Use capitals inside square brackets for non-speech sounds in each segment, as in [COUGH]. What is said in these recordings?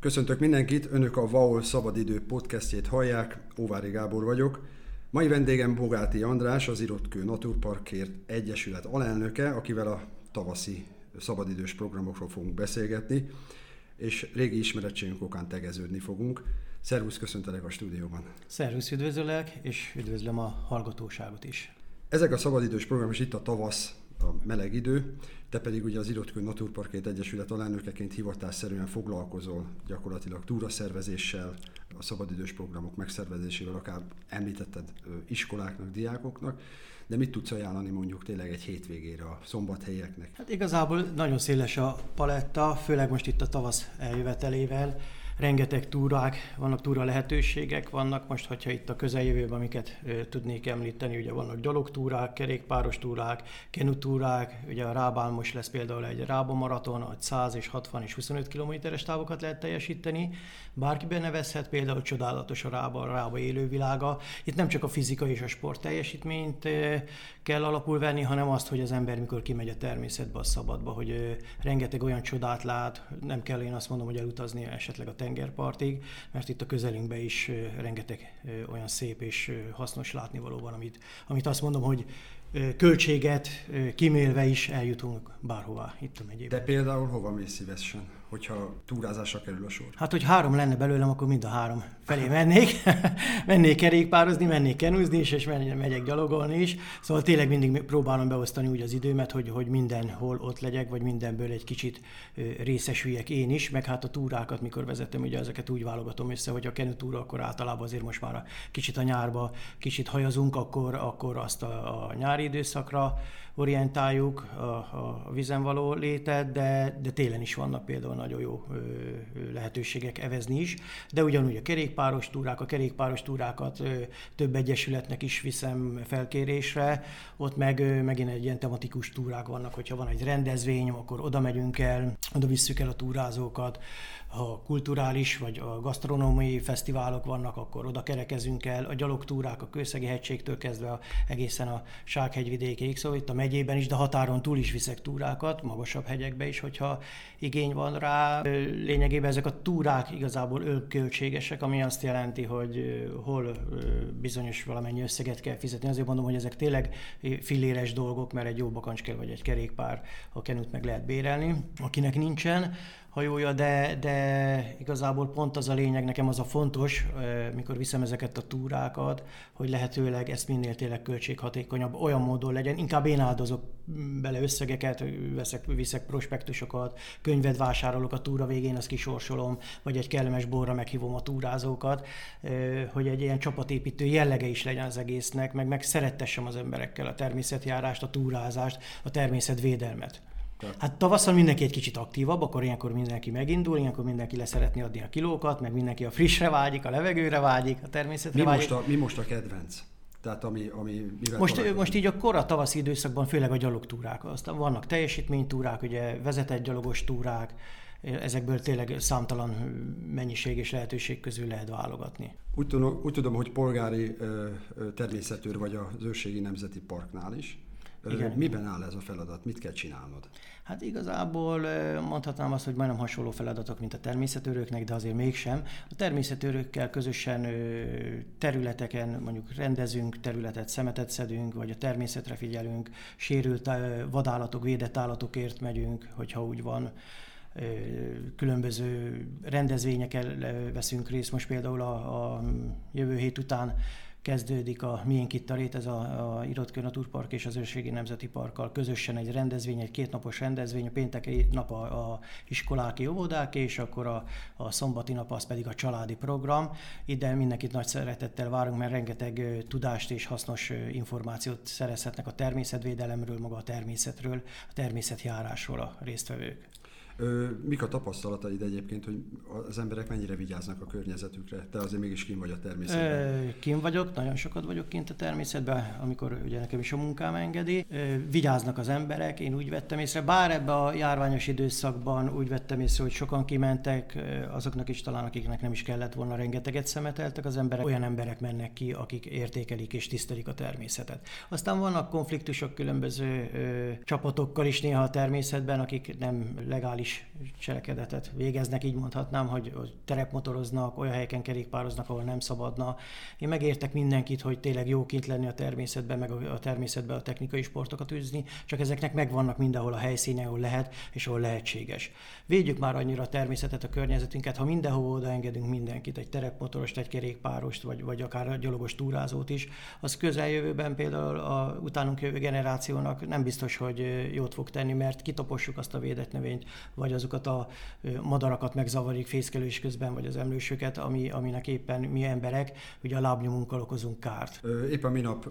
Köszöntök mindenkit, önök a VAOL Szabadidő podcastjét hallják, Óvári Gábor vagyok. Mai vendégem Bogáti András, az Irotkő Naturparkért Egyesület alelnöke, akivel a tavaszi szabadidős programokról fogunk beszélgetni, és régi ismerettségünk okán tegeződni fogunk. Szervusz, köszöntelek a stúdióban. Szervusz, üdvözöllek, és üdvözlöm a hallgatóságot is. Ezek a szabadidős program, és itt a tavasz, a meleg idő, te pedig ugye az Irotkő Naturparkét Egyesület alelnökeként hivatásszerűen foglalkozol gyakorlatilag túraszervezéssel, a szabadidős programok megszervezésével, akár említetted iskoláknak, diákoknak, de mit tudsz ajánlani mondjuk tényleg egy hétvégére a szombathelyeknek? Hát igazából nagyon széles a paletta, főleg most itt a tavasz eljövetelével rengeteg túrák, vannak túra lehetőségek, vannak most, hogyha itt a közeljövőben, amiket tudnék említeni, ugye vannak gyalogtúrák, kerékpáros túrák, kenutúrák, ugye a Rábán most lesz például egy Rába maraton, hogy 100 és 60 és 25 kilométeres távokat lehet teljesíteni, bárki benevezhet, például csodálatos a Rába, a Rába élővilága. Itt nem csak a fizika és a sport teljesítményt kell alapul venni, hanem azt, hogy az ember mikor kimegy a természetbe, a szabadba, hogy rengeteg olyan csodát lát, nem kell én azt mondom, hogy elutazni esetleg a tengerpartig, mert itt a közelünkben is rengeteg olyan szép és hasznos látnivaló van, amit, amit azt mondom, hogy költséget kimélve is eljutunk bárhová itt a megyében. De például hova mész szívesen? hogyha túrázásra kerül a sor? Hát, hogy három lenne belőlem, akkor mind a három felé mennék. [LAUGHS] mennék kerékpározni, mennék kenúzni is, és megyek gyalogolni is. Szóval tényleg mindig próbálom beosztani úgy az időmet, hogy, hogy mindenhol ott legyek, vagy mindenből egy kicsit részesüljek én is, meg hát a túrákat, mikor vezetem, ugye ezeket úgy válogatom össze, hogy a kenutúra, akkor általában azért most már a kicsit a nyárba, kicsit hajazunk, akkor, akkor azt a, a nyári időszakra orientáljuk a, a vizen való létet, de, de télen is vannak például nagyon jó lehetőségek evezni is, de ugyanúgy a kerékpáros túrák, a kerékpáros túrákat több egyesületnek is viszem felkérésre, ott meg megint egy ilyen tematikus túrák vannak, hogyha van egy rendezvény, akkor oda megyünk el, oda visszük el a túrázókat, ha kulturális vagy a gasztronómiai fesztiválok vannak, akkor oda kerekezünk el, a gyalogtúrák a Kőszegi hegységtől kezdve egészen a Sághegyvidékéig, szóval itt a megyében is, de határon túl is viszek túrákat, magasabb hegyekbe is, hogyha igény van rá. Lényegében ezek a túrák igazából ölköltségesek, ami azt jelenti, hogy hol bizonyos valamennyi összeget kell fizetni. Azért mondom, hogy ezek tényleg filléres dolgok, mert egy jó bakancs kell, vagy egy kerékpár, a kenut meg lehet bérelni. Akinek nincsen, hajója, de, de igazából pont az a lényeg, nekem az a fontos, mikor viszem ezeket a túrákat, hogy lehetőleg ezt minél tényleg költséghatékonyabb, olyan módon legyen. Inkább én áldozok bele összegeket, veszek, viszek prospektusokat, könyvet vásárolok a túra végén, azt kisorsolom, vagy egy kellemes borra meghívom a túrázókat, hogy egy ilyen csapatépítő jellege is legyen az egésznek, meg, meg szerettessem az emberekkel a természetjárást, a túrázást, a természetvédelmet. Hát tavasszal mindenki egy kicsit aktívabb, akkor ilyenkor mindenki megindul, ilyenkor mindenki leszeretni adni a kilókat, meg mindenki a frissre vágyik, a levegőre vágyik, a természetre mi vágyik. Most a, mi most a kedvenc? Tehát ami, ami most, most így a kora tavaszi időszakban főleg a gyalogtúrák. Aztán vannak teljesítménytúrák, ugye vezetett gyalogos túrák, ezekből tényleg számtalan mennyiség és lehetőség közül lehet válogatni. Úgy tudom, úgy tudom hogy polgári természetőr vagy az Őrségi Nemzeti Parknál is. Igen. Miben áll ez a feladat? Mit kell csinálnod? Hát igazából mondhatnám azt, hogy majdnem hasonló feladatok, mint a természetőröknek, de azért mégsem. A természetőrökkel közösen területeken mondjuk rendezünk területet, szemetet szedünk, vagy a természetre figyelünk, sérült vadállatok, védett állatokért megyünk, hogyha úgy van különböző rendezvényeken veszünk részt. Most például a, a jövő hét után kezdődik a Miénk itt a rét, ez a, a Irotkő Naturpark és az Őrségi Nemzeti Parkkal közösen egy rendezvény, egy kétnapos rendezvény, a pénteki nap a, a iskoláki óvodák, és akkor a, a szombati nap az pedig a családi program. Ide mindenkit nagy szeretettel várunk, mert rengeteg tudást és hasznos információt szerezhetnek a természetvédelemről, maga a természetről, a természetjárásról a résztvevők. Mik a tapasztalataid egyébként, hogy az emberek mennyire vigyáznak a környezetükre? Te azért mégis kim vagy a természetben. Kim vagyok, nagyon sokat vagyok kint a természetben, amikor ugye nekem is a munkám engedi. Vigyáznak az emberek, én úgy vettem észre, bár ebbe a járványos időszakban úgy vettem észre, hogy sokan kimentek, azoknak is talán, akiknek nem is kellett volna, rengeteget szemeteltek az emberek. Olyan emberek mennek ki, akik értékelik és tisztelik a természetet. Aztán vannak konfliktusok különböző ö, csapatokkal is néha a természetben, akik nem legális illegális cselekedetet végeznek, így mondhatnám, hogy terepmotoroznak, olyan helyeken kerékpároznak, ahol nem szabadna. Én megértek mindenkit, hogy tényleg jó kint lenni a természetben, meg a természetben a technikai sportokat űzni, csak ezeknek megvannak mindenhol a helyszíne, ahol lehet, és ahol lehetséges. Védjük már annyira a természetet, a környezetünket, ha mindenhol odaengedünk mindenkit, egy terepmotorost, egy kerékpárost, vagy, vagy akár a gyalogos túrázót is, az közeljövőben például a utánunk jövő generációnak nem biztos, hogy jót fog tenni, mert kitapossuk azt a védett növényt, vagy azokat a madarakat megzavarik fészkelés közben, vagy az emlősöket, ami, aminek éppen mi emberek, ugye a lábnyomunkkal okozunk kárt. Éppen minap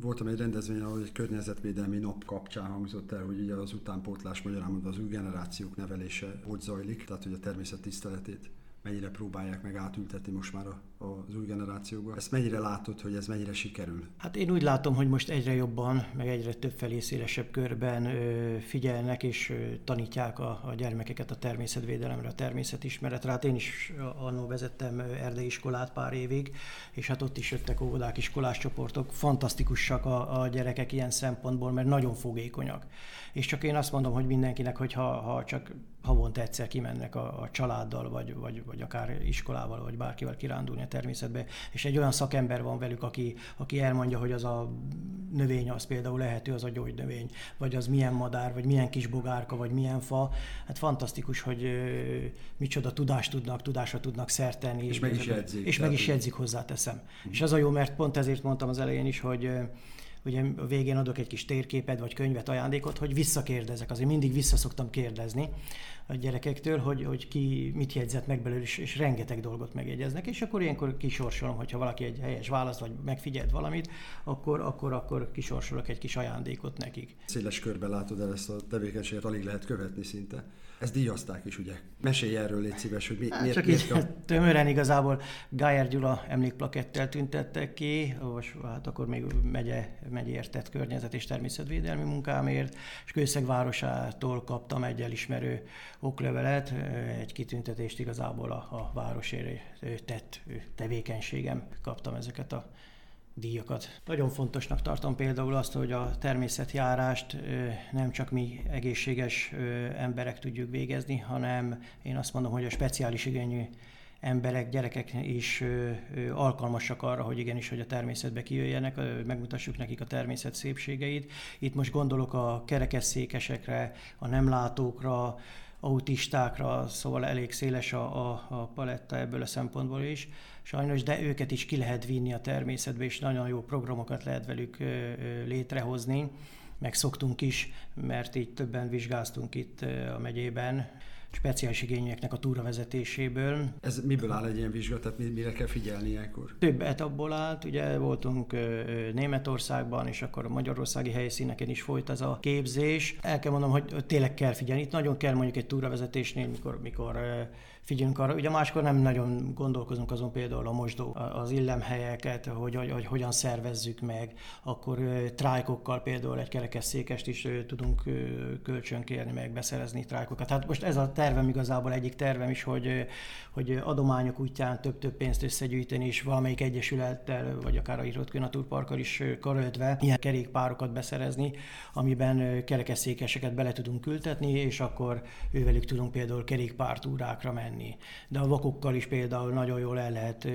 voltam egy rendezvényen, ahol egy környezetvédelmi nap kapcsán hangzott el, hogy ugye az utánpótlás magyarán az új generációk nevelése hogy zajlik, tehát hogy a természet tiszteletét mennyire próbálják meg átültetni most már a, az új generációba. Ezt mennyire látod, hogy ez mennyire sikerül? Hát én úgy látom, hogy most egyre jobban, meg egyre több felé szélesebb körben ö, figyelnek és ö, tanítják a, a gyermekeket a természetvédelemre, a természetismeretre. Hát én is annó vezettem erdei iskolát pár évig, és hát ott is jöttek óvodák, iskolás csoportok. Fantasztikusak a, a gyerekek ilyen szempontból, mert nagyon fogékonyak. És csak én azt mondom, hogy mindenkinek, hogy ha, ha csak havonta egyszer kimennek a, a családdal, vagy, vagy, vagy akár iskolával, vagy bárkivel kirándulni a természetbe, és egy olyan szakember van velük, aki, aki elmondja, hogy az a növény az például lehető, az a gyógynövény, vagy az milyen madár, vagy milyen kis bogárka, vagy milyen fa. Hát fantasztikus, hogy ö, micsoda tudást tudnak, tudásra tudnak szerteni. És meg is jegyzik. És meg is jegyzik, hozzáteszem. Mm. És az a jó, mert pont ezért mondtam az elején is, hogy ugye a végén adok egy kis térképet vagy könyvet, ajándékot, hogy visszakérdezek. Azért mindig visszaszoktam kérdezni a gyerekektől, hogy, hogy ki mit jegyzett meg belőle, és, és rengeteg dolgot megjegyeznek, és akkor ilyenkor kisorsolom, hogyha valaki egy helyes választ, vagy megfigyelt valamit, akkor, akkor, akkor kisorsolok egy kis ajándékot nekik. Széles körben látod el ezt a tevékenységet, alig lehet követni szinte. Ezt díjazták is, ugye? Mesélj erről, légy szíves, hogy mi, hát, miért, Csak miért így kap... [LAUGHS] tömören igazából Gájer Gyula emlékplakettel tüntettek ki, és hát akkor még megye, megyértett környezet és természetvédelmi munkámért, és Kőszeg városától kaptam egy elismerő oklevelet, egy kitüntetést igazából a, a városért tett tevékenységem. Kaptam ezeket a díjakat. Nagyon fontosnak tartom például azt, hogy a természetjárást nem csak mi egészséges emberek tudjuk végezni, hanem én azt mondom, hogy a speciális igényű emberek, gyerekek is alkalmasak arra, hogy igenis, hogy a természetbe kijöjjenek, megmutassuk nekik a természet szépségeit. Itt most gondolok a kerekesszékesekre, a nem látókra, autistákra, szóval elég széles a, a, a paletta ebből a szempontból is sajnos, de őket is ki lehet vinni a természetbe, és nagyon jó programokat lehet velük létrehozni, meg szoktunk is, mert így többen vizsgáztunk itt a megyében, speciális igényeknek a túravezetéséből. Ez miből áll egy ilyen vizsga, tehát mire kell figyelni ilyenkor? Több etapból állt, ugye voltunk Németországban, és akkor a magyarországi helyszíneken is folyt ez a képzés. El kell mondanom, hogy tényleg kell figyelni. Itt nagyon kell mondjuk egy túravezetésnél, mikor, mikor figyelünk arra. Ugye máskor nem nagyon gondolkozunk azon például a mosdó, az illemhelyeket, hogy, hogy, hogy hogyan szervezzük meg, akkor trájkokkal például egy kerekesszékest is tudunk kölcsönkérni, meg beszerezni trájkokat. Hát most ez a tervem igazából egyik tervem is, hogy, hogy adományok útján több-több pénzt összegyűjteni, és valamelyik egyesülettel, vagy akár a Irotkő Naturparkkal is karöltve ilyen kerékpárokat beszerezni, amiben kerekesszékeseket bele tudunk kültetni, és akkor ővelük tudunk például kerékpártúrákra menni. De a vakokkal is például nagyon jól el lehet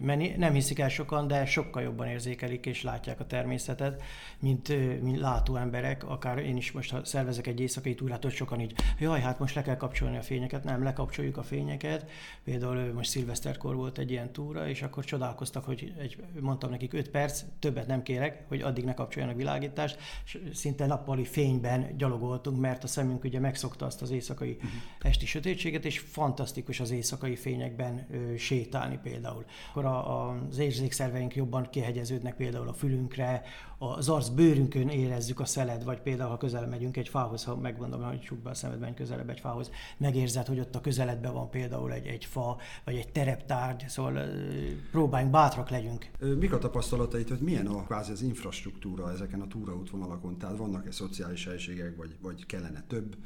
menni. Nem hiszik el sokan, de sokkal jobban érzékelik és látják a természetet, mint, mint látó emberek. Akár én is most, ha szervezek egy éjszakai túrát, hogy sokan így, jaj, hát most le kell kapcsolni a fényeket. Nem, lekapcsoljuk a fényeket. Például most szilveszterkor volt egy ilyen túra, és akkor csodálkoztak, hogy egy, mondtam nekik 5 perc, többet nem kérek, hogy addig ne kapcsoljanak világítást, és szinte nappali fényben gyalogoltunk, mert a szemünk ugye megszokta azt az éjszakai uh-huh. esti sötétséget, és fantasztikus az éjszakai fényekben ö, sétálni például. Akkor a, az érzékszerveink jobban kihegyeződnek például a fülünkre, az arc bőrünkön érezzük a szeled, vagy például ha közel megyünk egy fához, ha megmondom, hogy csukd be a szemed, menj közelebb egy fához, megérzed, hogy ott a közeledben van például egy, egy fa, vagy egy tereptárgy, szóval próbáljunk, bátrak legyünk. Mik a tapasztalatait, hogy milyen a kvázi az infrastruktúra ezeken a túraútvonalakon? Tehát vannak-e szociális helységek, vagy, vagy kellene több?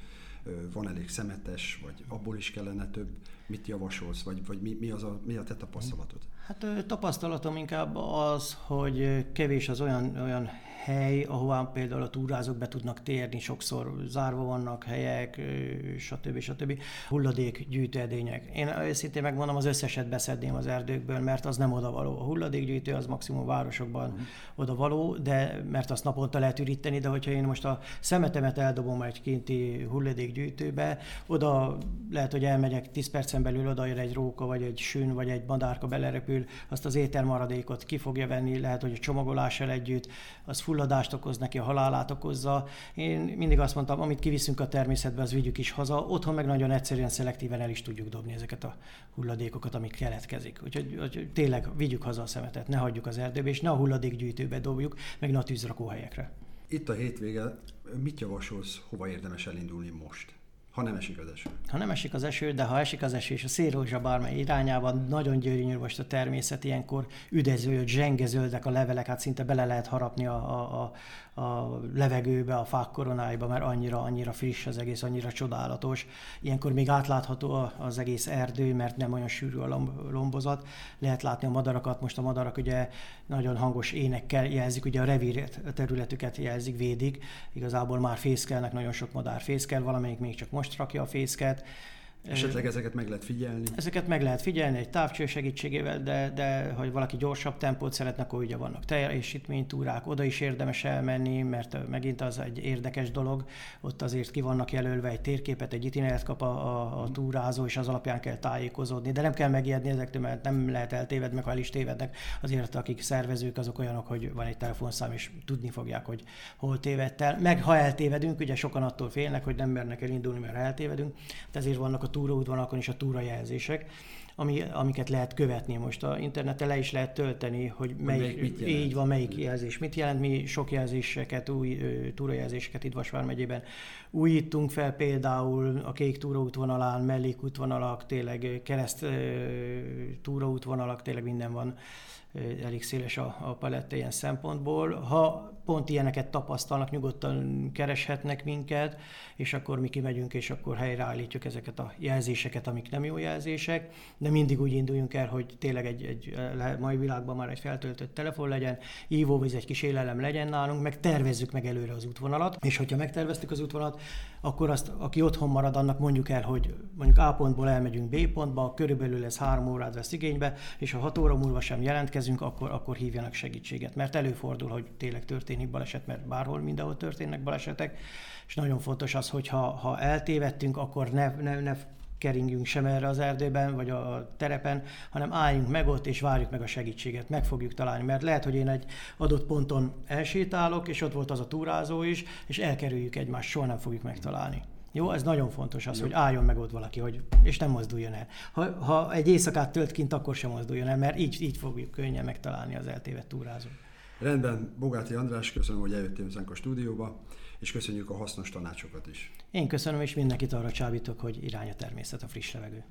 van elég szemetes, vagy abból is kellene több. mit javasolsz, vagy, vagy mi, mi, az a, mi a te tapasztalatod? Hát tapasztalatom inkább az, hogy kevés az olyan, olyan hely, ahová például a túrázók be tudnak térni, sokszor zárva vannak helyek, stb. stb. Hulladék gyűjtőedények. Én őszintén megmondom, az összeset beszedném az erdőkből, mert az nem odavaló. A hulladékgyűjtő az maximum városokban uh-huh. odavaló, de mert azt naponta lehet üríteni, de hogyha én most a szemetemet eldobom egy kinti hulladékgyűjtőbe, oda lehet, hogy elmegyek 10 percen belül odaér egy róka, vagy egy sün, vagy egy madárka belerepül, azt az ételmaradékot ki fogja venni, lehet, hogy a csomagolással együtt, az fulladást okoz neki, a halálát okozza. Én mindig azt mondtam, amit kiviszünk a természetbe, az vigyük is haza. Otthon meg nagyon egyszerűen, szelektíven el is tudjuk dobni ezeket a hulladékokat, amik keletkezik. Úgyhogy, hogy tényleg vigyük haza a szemetet, ne hagyjuk az erdőbe, és ne a hulladékgyűjtőbe dobjuk, meg ne a tűzrakóhelyekre. Itt a hétvége, mit javasolsz, hova érdemes elindulni most? Ha nem esik az eső. Ha nem esik az eső, de ha esik az eső, és a szélrózsa bármely irányában, nagyon gyönyörű most a természet, ilyenkor üdező, zsengezöldek a levelek, hát szinte bele lehet harapni a, a, a, a levegőbe, a fák koronáiba, mert annyira, annyira friss az egész, annyira csodálatos. Ilyenkor még átlátható az egész erdő, mert nem olyan sűrű a lombozat. Lehet látni a madarakat, most a madarak ugye nagyon hangos énekkel jelzik, ugye a revír területüket jelzik, védik. Igazából már fészkelnek, nagyon sok madár fészkel, valamelyik még csak most rakja a fészket. Esetleg ezeket meg lehet figyelni? Ezeket meg lehet figyelni egy távcső segítségével, de, de ha valaki gyorsabb tempót szeretne, akkor ugye vannak teljesítménytúrák, oda is érdemes elmenni, mert megint az egy érdekes dolog, ott azért ki vannak jelölve egy térképet, egy itinert kap a, a, a túrázó, és az alapján kell tájékozódni, de nem kell megijedni ezektől, mert nem lehet eltévedni, meg ha el is tévednek, azért akik szervezők, azok olyanok, hogy van egy telefonszám, és tudni fogják, hogy hol tévedt el. Meg ha eltévedünk, ugye sokan attól félnek, hogy nem mernek elindulni, mert eltévedünk, ezért vannak a túraútvonalakon is a túrajelzések, ami, amiket lehet követni most. A interneten le is lehet tölteni, hogy melyik, melyik így van, melyik jelzés mit jelent. Mi sok jelzéseket, új túrajelzéseket itt Vasvár megyében újítunk fel, például a kék túraútvonalán, mellékútvonalak, tényleg kereszt túraútvonalak, tényleg minden van elég széles a, a palette ilyen szempontból. Ha pont ilyeneket tapasztalnak, nyugodtan kereshetnek minket, és akkor mi kimegyünk, és akkor helyreállítjuk ezeket a jelzéseket, amik nem jó jelzések, de mindig úgy induljunk el, hogy tényleg egy, egy mai világban már egy feltöltött telefon legyen, ívóvíz, egy kis élelem legyen nálunk, meg tervezzük meg előre az útvonalat, és hogyha megterveztük az útvonalat, akkor azt, aki otthon marad, annak mondjuk el, hogy mondjuk A pontból elmegyünk B pontba, körülbelül ez három órát vesz igénybe, és ha hat óra múlva sem jelentkezünk, akkor, akkor hívjanak segítséget, mert előfordul, hogy tényleg történik baleset, mert bárhol mindenhol történnek balesetek, és nagyon fontos az, hogy ha, ha eltévedtünk, akkor ne, ne, ne keringjünk sem erre az erdőben, vagy a terepen, hanem álljunk meg ott, és várjuk meg a segítséget, meg fogjuk találni. Mert lehet, hogy én egy adott ponton elsétálok, és ott volt az a túrázó is, és elkerüljük egymást, soha nem fogjuk megtalálni. Jó, ez nagyon fontos az, Jó. hogy álljon meg ott valaki, hogy, és nem mozduljon el. Ha, ha egy éjszakát tölt kint, akkor sem mozduljon el, mert így, így fogjuk könnyen megtalálni az eltévedt túrázót. Rendben, Bogáti András, köszönöm, hogy eljöttél hozzánk a stúdióba, és köszönjük a hasznos tanácsokat is. Én köszönöm, és mindenkit arra csábítok, hogy irány a természet, a friss levegő.